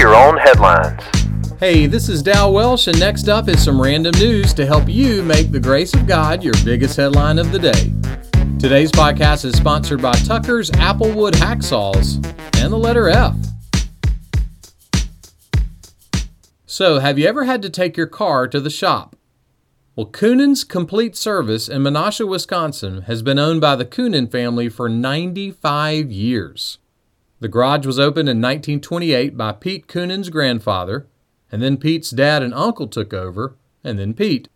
your own headlines. Hey, this is Dow Welsh, and next up is some random news to help you make the grace of God your biggest headline of the day. Today's podcast is sponsored by Tucker's Applewood Hacksaws and the letter F. So, have you ever had to take your car to the shop? Well, Coonan's Complete Service in Menasha, Wisconsin has been owned by the Coonan family for 95 years. The garage was opened in 1928 by Pete Koonen's grandfather, and then Pete's dad and uncle took over, and then Pete.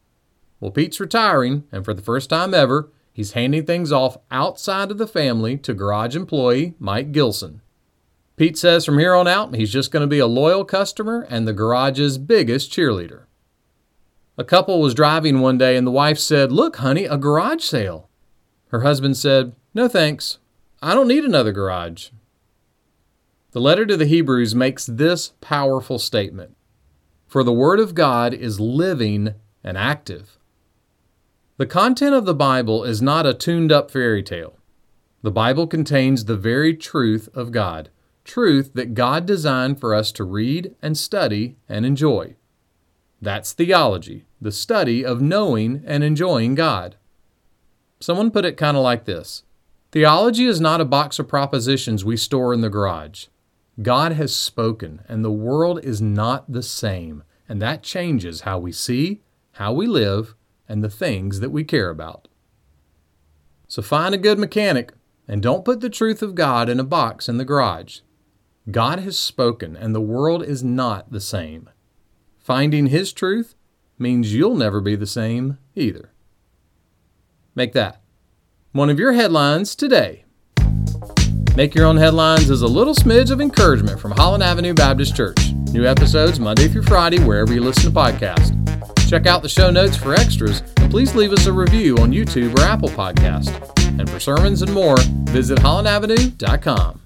Well, Pete's retiring, and for the first time ever, he's handing things off outside of the family to garage employee Mike Gilson. Pete says from here on out, he's just going to be a loyal customer and the garage's biggest cheerleader. A couple was driving one day, and the wife said, Look, honey, a garage sale. Her husband said, No thanks. I don't need another garage. The letter to the Hebrews makes this powerful statement For the Word of God is living and active. The content of the Bible is not a tuned up fairy tale. The Bible contains the very truth of God, truth that God designed for us to read and study and enjoy. That's theology, the study of knowing and enjoying God. Someone put it kind of like this Theology is not a box of propositions we store in the garage. God has spoken, and the world is not the same, and that changes how we see, how we live, and the things that we care about. So find a good mechanic, and don't put the truth of God in a box in the garage. God has spoken, and the world is not the same. Finding His truth means you'll never be the same either. Make that one of your headlines today. Make Your Own Headlines is a little smidge of encouragement from Holland Avenue Baptist Church. New episodes Monday through Friday, wherever you listen to podcasts. Check out the show notes for extras, and please leave us a review on YouTube or Apple Podcast. And for sermons and more, visit hollandavenue.com.